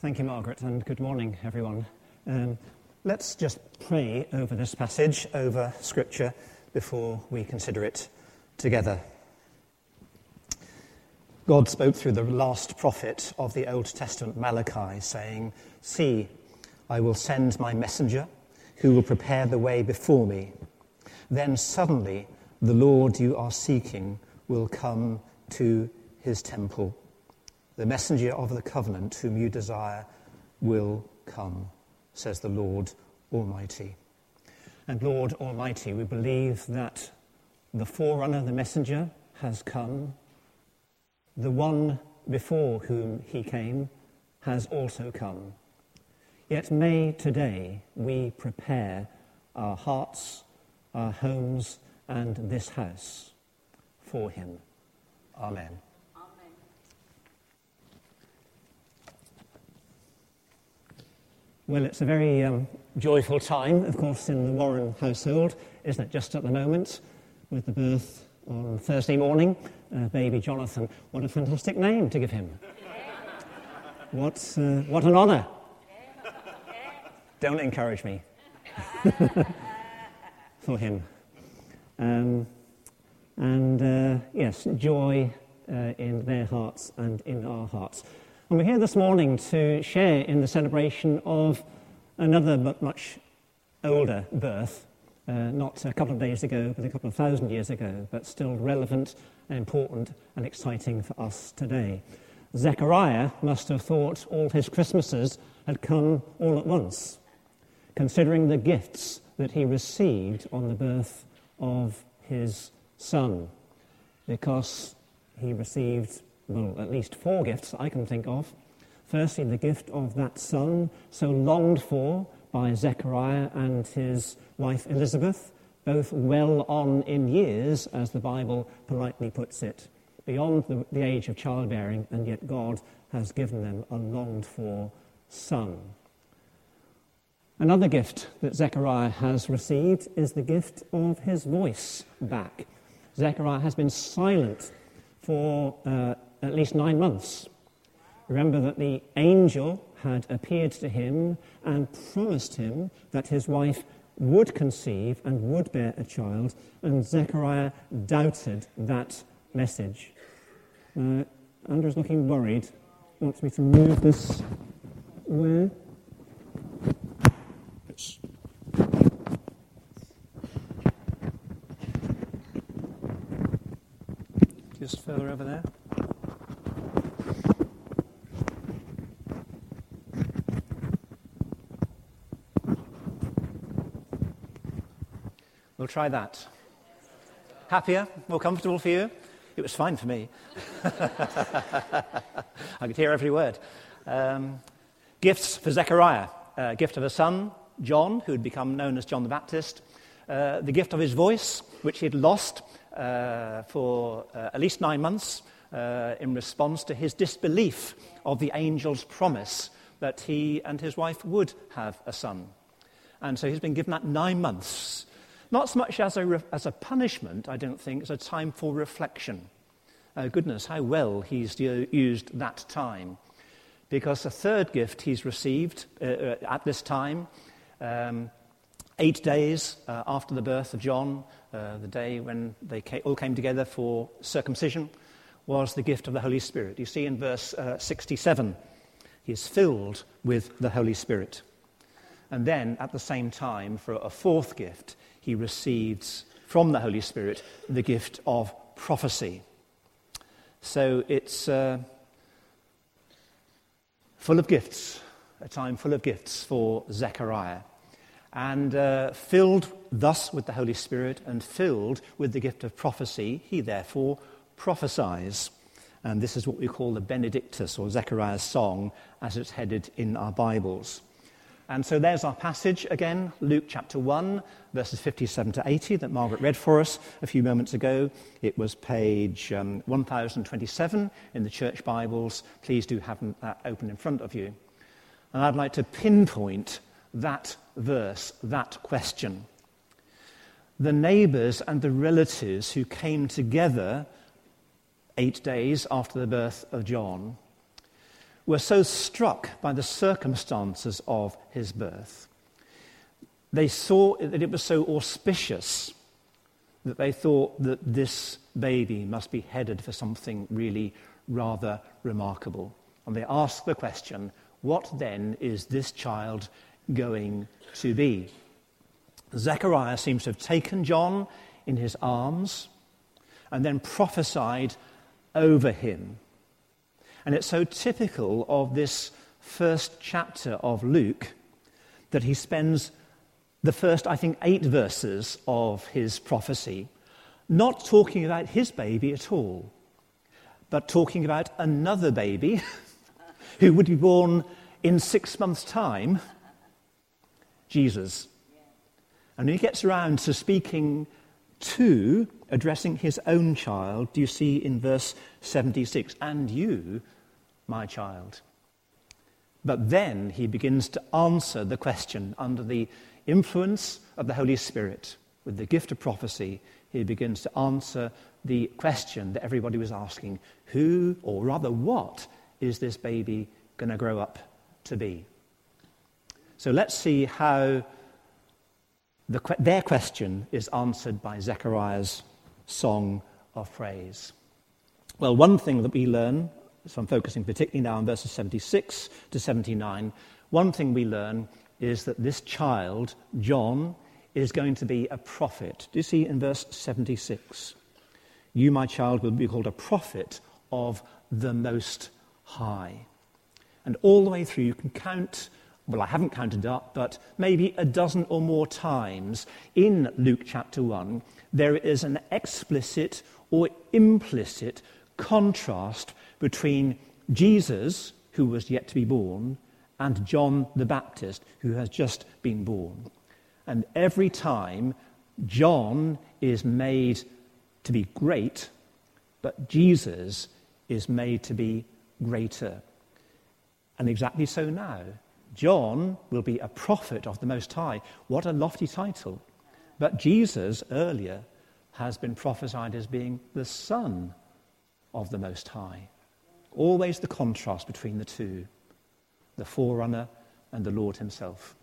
Thank you, Margaret, and good morning, everyone. Um, let's just pray over this passage, over Scripture, before we consider it together. God spoke through the last prophet of the Old Testament, Malachi, saying, See, I will send my messenger who will prepare the way before me. Then suddenly the Lord you are seeking will come to his temple the messenger of the covenant whom you desire will come, says the Lord Almighty. And Lord Almighty, we believe that the forerunner, the messenger, has come. The one before whom he came has also come. Yet may today we prepare our hearts, our homes, and this house for him. Amen. Well, it's a very um, joyful time, of course, in the Warren household, isn't it? Just at the moment, with the birth on Thursday morning, uh, baby Jonathan. What a fantastic name to give him! What, uh, what an honour! Don't encourage me for him. Um, and uh, yes, joy uh, in their hearts and in our hearts. And we're here this morning to share in the celebration of another but much older birth, uh, not a couple of days ago, but a couple of thousand years ago, but still relevant and important and exciting for us today. Zechariah must have thought all his Christmases had come all at once, considering the gifts that he received on the birth of his son, because he received well, at least four gifts I can think of. Firstly, the gift of that son so longed for by Zechariah and his wife Elizabeth, both well on in years, as the Bible politely puts it, beyond the, the age of childbearing, and yet God has given them a longed for son. Another gift that Zechariah has received is the gift of his voice back. Zechariah has been silent for uh, at least nine months. Remember that the angel had appeared to him and promised him that his wife would conceive and would bear a child, and Zechariah doubted that message. Uh, Andrew's looking worried. Wants me to move this where? Just further over there. We'll try that. Happier? More comfortable for you? It was fine for me. I could hear every word. Um, gifts for Zechariah. Uh, gift of a son, John, who had become known as John the Baptist. Uh, the gift of his voice, which he had lost uh, for uh, at least nine months uh, in response to his disbelief of the angel's promise that he and his wife would have a son. And so he's been given that nine months not so much as a, re- as a punishment, I don't think, as a time for reflection. Oh, goodness, how well he's used that time. Because the third gift he's received uh, uh, at this time, um, eight days uh, after the birth of John, uh, the day when they all came together for circumcision, was the gift of the Holy Spirit. You see in verse uh, 67, he is filled with the Holy Spirit. And then, at the same time, for a fourth gift, he receives from the Holy Spirit the gift of prophecy. So it's uh, full of gifts, a time full of gifts for Zechariah. And uh, filled thus with the Holy Spirit and filled with the gift of prophecy, he therefore prophesies. And this is what we call the Benedictus or Zechariah's song as it's headed in our Bibles. And so there's our passage again, Luke chapter 1, verses 57 to 80, that Margaret read for us a few moments ago. It was page um, 1027 in the church Bibles. Please do have that open in front of you. And I'd like to pinpoint that verse, that question. The neighbors and the relatives who came together eight days after the birth of John were so struck by the circumstances of his birth. They saw that it was so auspicious that they thought that this baby must be headed for something really rather remarkable. And they asked the question, what then is this child going to be? Zechariah seems to have taken John in his arms and then prophesied over him. And it's so typical of this first chapter of Luke that he spends the first, I think, eight verses of his prophecy not talking about his baby at all, but talking about another baby who would be born in six months' time Jesus. And when he gets around to speaking to, addressing his own child, do you see in verse 76, and you, my child. But then he begins to answer the question under the influence of the Holy Spirit. With the gift of prophecy, he begins to answer the question that everybody was asking who, or rather, what is this baby going to grow up to be? So let's see how the, their question is answered by Zechariah's song of praise. Well, one thing that we learn so I'm focusing particularly now on verses 76 to 79. One thing we learn is that this child, John, is going to be a prophet. Do you see in verse 76? You, my child, will be called a prophet of the Most High. And all the way through, you can count, well, I haven't counted up, but maybe a dozen or more times in Luke chapter 1, there is an explicit or implicit contrast between Jesus, who was yet to be born, and John the Baptist, who has just been born. And every time John is made to be great, but Jesus is made to be greater. And exactly so now. John will be a prophet of the Most High. What a lofty title. But Jesus, earlier, has been prophesied as being the Son of the Most High. Always the contrast between the two the forerunner and the Lord Himself.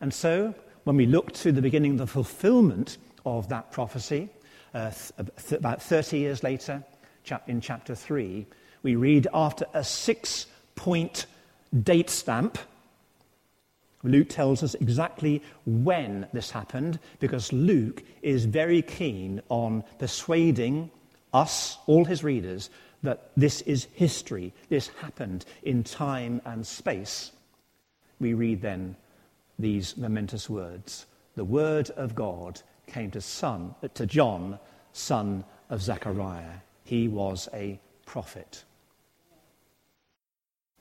And so, when we look to the beginning of the fulfillment of that prophecy, uh, th- about 30 years later, chap- in chapter 3, we read after a six point date stamp, Luke tells us exactly when this happened because Luke is very keen on persuading us, all his readers, that this is history, this happened in time and space, we read then these momentous words. The word of God came to son to John, son of Zechariah. He was a prophet.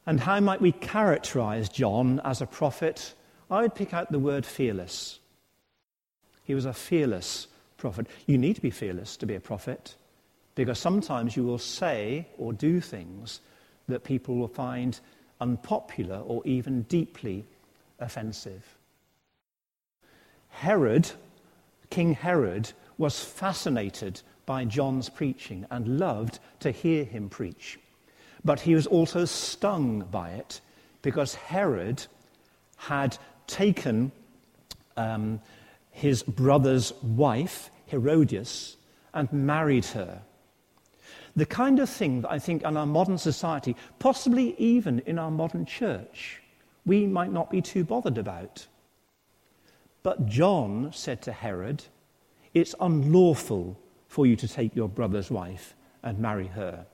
And how might we characterize John as a prophet? I would pick out the word fearless. He was a fearless prophet. You need to be fearless to be a prophet. Because sometimes you will say or do things that people will find unpopular or even deeply offensive. Herod, King Herod, was fascinated by John's preaching and loved to hear him preach. But he was also stung by it because Herod had taken um, his brother's wife, Herodias, and married her the kind of thing that I think in our modern society, possibly even in our modern church, we might not be too bothered about. But John said to Herod, It's unlawful for you to take your brother's wife and marry her.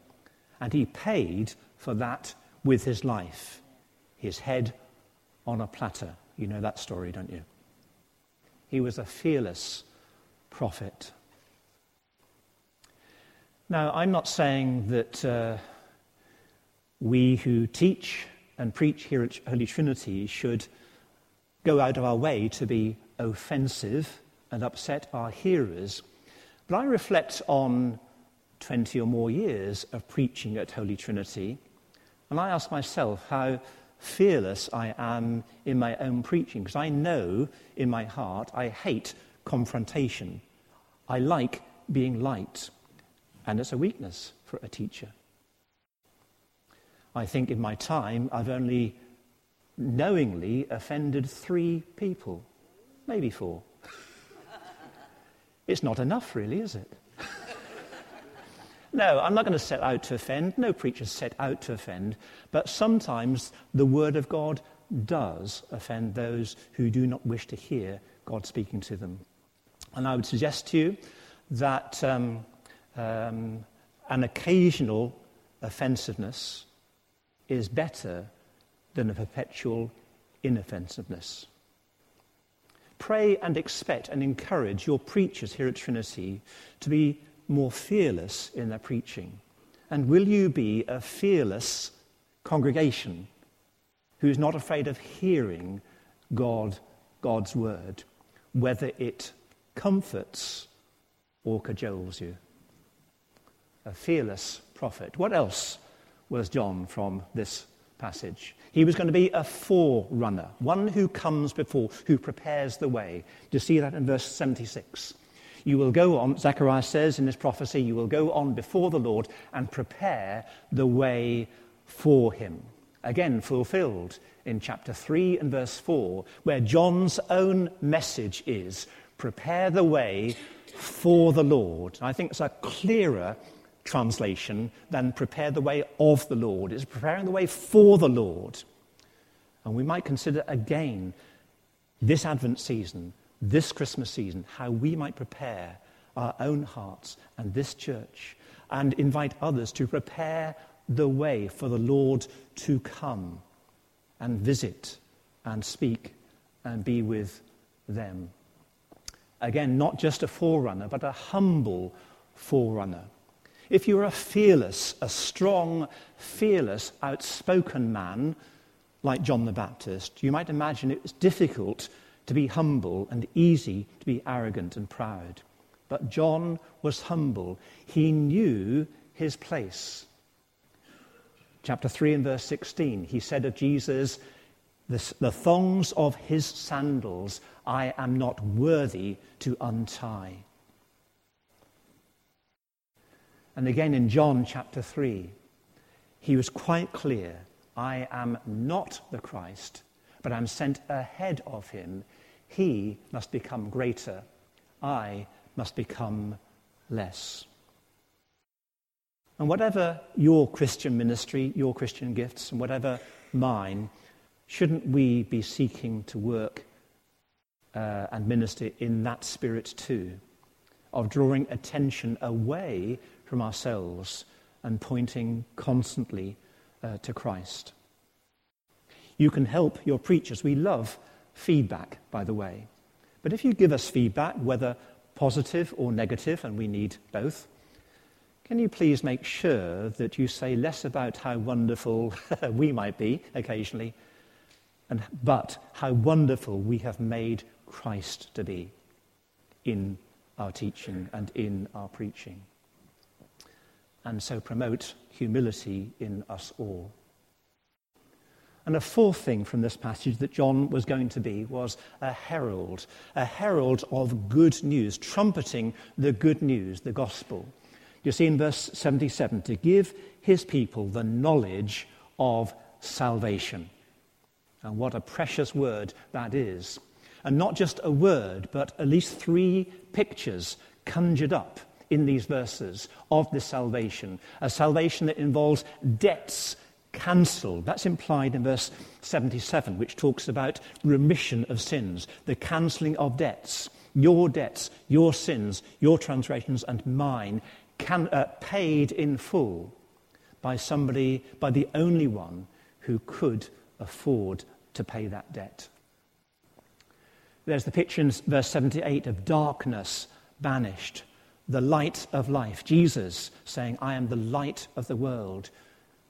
And he paid for that with his life, his head on a platter. You know that story, don't you? He was a fearless prophet. Now, I'm not saying that uh, we who teach and preach here at Holy Trinity should go out of our way to be offensive and upset our hearers. But I reflect on 20 or more years of preaching at Holy Trinity, and I ask myself how fearless I am in my own preaching, because I know in my heart I hate confrontation. I like being liked and it's a weakness for a teacher. I think in my time I've only knowingly offended three people, maybe four. it's not enough, really, is it? no, I'm not going to set out to offend. No preacher set out to offend. But sometimes the Word of God does offend those who do not wish to hear God speaking to them. And I would suggest to you that um, um, an occasional offensiveness is better than a perpetual inoffensiveness. Pray and expect and encourage your preachers here at Trinity to be more fearless in their preaching. And will you be a fearless congregation who's not afraid of hearing God, God's word, whether it comforts or cajoles you? A fearless prophet. What else was John from this passage? He was going to be a forerunner, one who comes before, who prepares the way. Do you see that in verse 76? You will go on, Zechariah says in his prophecy, you will go on before the Lord and prepare the way for him. Again, fulfilled in chapter 3 and verse 4, where John's own message is prepare the way for the Lord. I think it's a clearer translation than prepare the way of the Lord. It's preparing the way for the Lord. And we might consider again this Advent season, this Christmas season, how we might prepare our own hearts and this church and invite others to prepare the way for the Lord to come and visit and speak and be with them. Again, not just a forerunner, but a humble forerunner. If you're a fearless, a strong, fearless, outspoken man like John the Baptist, you might imagine it was difficult to be humble and easy to be arrogant and proud. But John was humble. He knew his place. Chapter 3 and verse 16, he said of Jesus, the thongs of his sandals I am not worthy to untie. And again in John chapter 3, he was quite clear I am not the Christ, but I'm sent ahead of him. He must become greater, I must become less. And whatever your Christian ministry, your Christian gifts, and whatever mine, shouldn't we be seeking to work uh, and minister in that spirit too? Of drawing attention away from ourselves and pointing constantly uh, to Christ. You can help your preachers. We love feedback, by the way. But if you give us feedback, whether positive or negative, and we need both, can you please make sure that you say less about how wonderful we might be occasionally, and, but how wonderful we have made Christ to be in our teaching and in our preaching? And so promote humility in us all. And a fourth thing from this passage that John was going to be was a herald, a herald of good news, trumpeting the good news, the gospel. You see in verse 77 to give his people the knowledge of salvation. And what a precious word that is. And not just a word, but at least three pictures conjured up in these verses of this salvation, a salvation that involves debts cancelled. That's implied in verse 77, which talks about remission of sins, the cancelling of debts. Your debts, your sins, your transgressions, and mine can, uh, paid in full by somebody, by the only one who could afford to pay that debt. There's the picture in verse 78 of darkness banished, the light of life. Jesus saying, I am the light of the world.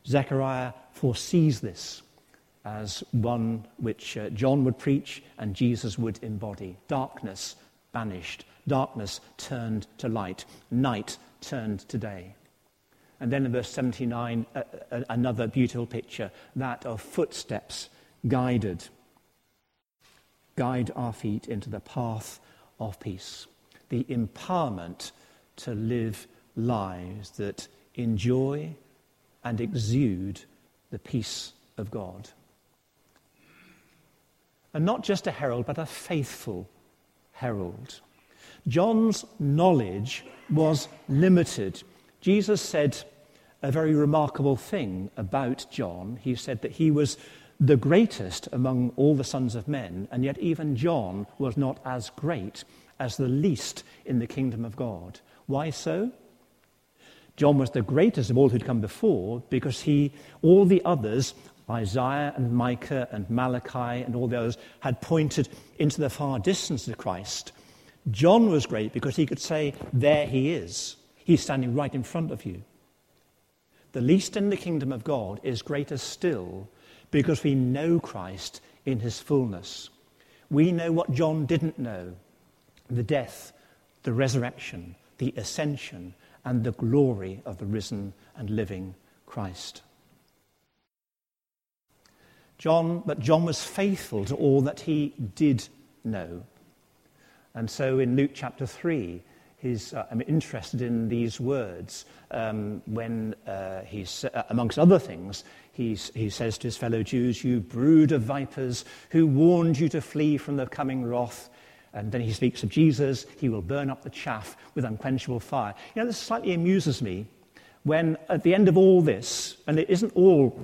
Zechariah foresees this as one which uh, John would preach and Jesus would embody. Darkness banished, darkness turned to light, night turned to day. And then in verse 79, uh, uh, another beautiful picture that of footsteps guided. Guide our feet into the path of peace. The empowerment to live lives that enjoy and exude the peace of God. And not just a herald, but a faithful herald. John's knowledge was limited. Jesus said a very remarkable thing about John. He said that he was the greatest among all the sons of men, and yet even John was not as great as the least in the kingdom of God. Why so? John was the greatest of all who'd come before because he, all the others, Isaiah and Micah and Malachi and all the others, had pointed into the far distance of Christ. John was great because he could say, There he is. He's standing right in front of you. The least in the kingdom of God is greater still because we know Christ in his fullness. We know what John didn't know the death, the resurrection, the ascension, and the glory of the risen and living Christ. John, but John was faithful to all that he did know. And so in Luke chapter 3, he's, uh, I'm interested in these words um, when uh, he's, uh, amongst other things, he's, he says to his fellow Jews, You brood of vipers, who warned you to flee from the coming wrath? And then he speaks of Jesus, he will burn up the chaff with unquenchable fire. You know, this slightly amuses me when at the end of all this, and it isn't all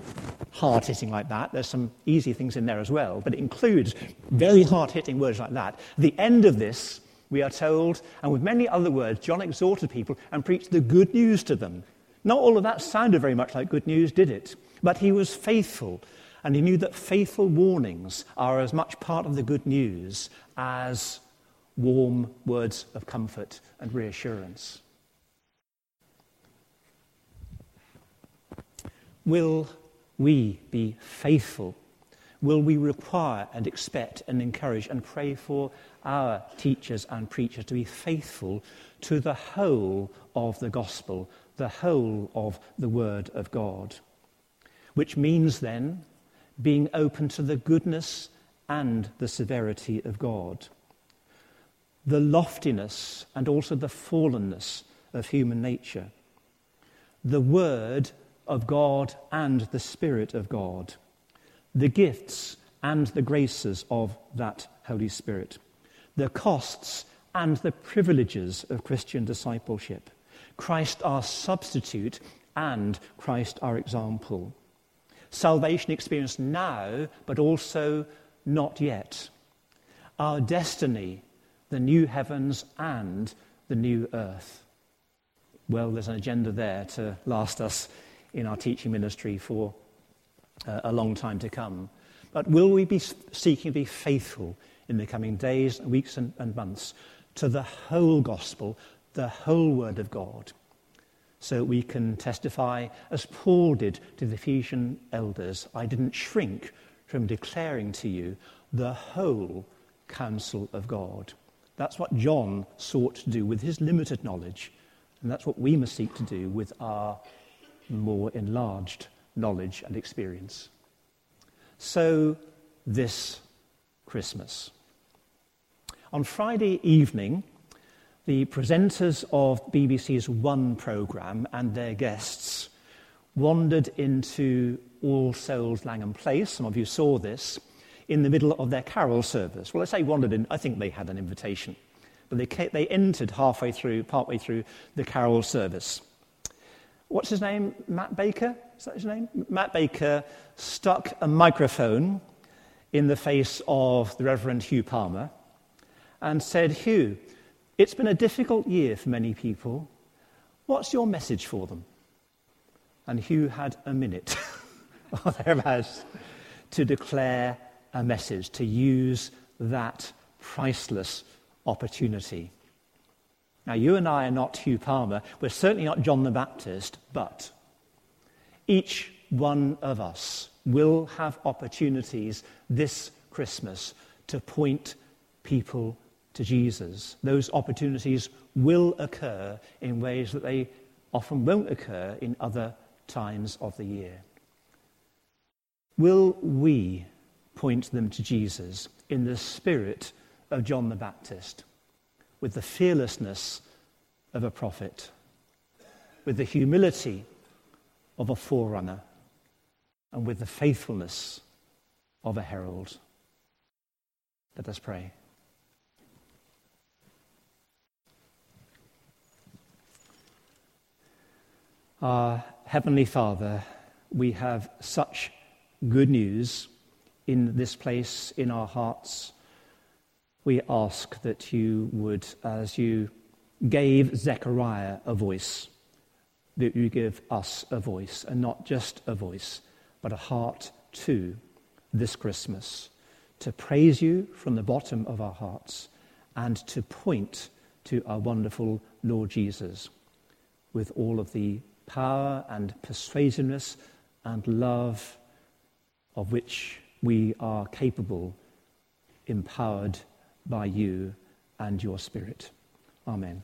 hard hitting like that, there's some easy things in there as well, but it includes very hard hitting words like that. the end of this, we are told, and with many other words, John exhorted people and preached the good news to them. Not all of that sounded very much like good news, did it? But he was faithful, and he knew that faithful warnings are as much part of the good news as warm words of comfort and reassurance. Will we be faithful? Will we require and expect and encourage and pray for our teachers and preachers to be faithful to the whole of the gospel, the whole of the Word of God? Which means then being open to the goodness and the severity of God, the loftiness and also the fallenness of human nature, the Word of God and the Spirit of God, the gifts and the graces of that Holy Spirit, the costs and the privileges of Christian discipleship, Christ our substitute and Christ our example. Salvation experienced now, but also not yet. Our destiny, the new heavens and the new earth. Well, there's an agenda there to last us in our teaching ministry for uh, a long time to come. But will we be seeking to be faithful in the coming days, weeks, and, and months to the whole gospel, the whole word of God? So we can testify, as Paul did to the Ephesian elders, I didn't shrink from declaring to you the whole counsel of God. That's what John sought to do with his limited knowledge, and that's what we must seek to do with our more enlarged knowledge and experience. So, this Christmas. On Friday evening, the presenters of BBC's One programme and their guests wandered into All Souls Langham Place. Some of you saw this in the middle of their carol service. Well, I say wandered in, I think they had an invitation. But they, they entered halfway through, partway through the carol service what's his name? Matt Baker? Is that his name? Matt Baker stuck a microphone in the face of the Reverend Hugh Palmer and said, Hugh, it's been a difficult year for many people. What's your message for them? And Hugh had a minute, or thereabouts, to declare a message, to use that priceless opportunity. Now, you and I are not Hugh Palmer. We're certainly not John the Baptist, but each one of us will have opportunities this Christmas to point people to Jesus. Those opportunities will occur in ways that they often won't occur in other times of the year. Will we point them to Jesus in the spirit of John the Baptist? with the fearlessness of a prophet, with the humility of a forerunner, and with the faithfulness of a herald. Let us pray. Our Heavenly Father, we have such good news in this place, in our hearts. We ask that you would, as you gave Zechariah a voice, that you give us a voice, and not just a voice, but a heart too, this Christmas, to praise you from the bottom of our hearts and to point to our wonderful Lord Jesus with all of the power and persuasiveness and love of which we are capable, empowered by you and your Spirit. Amen.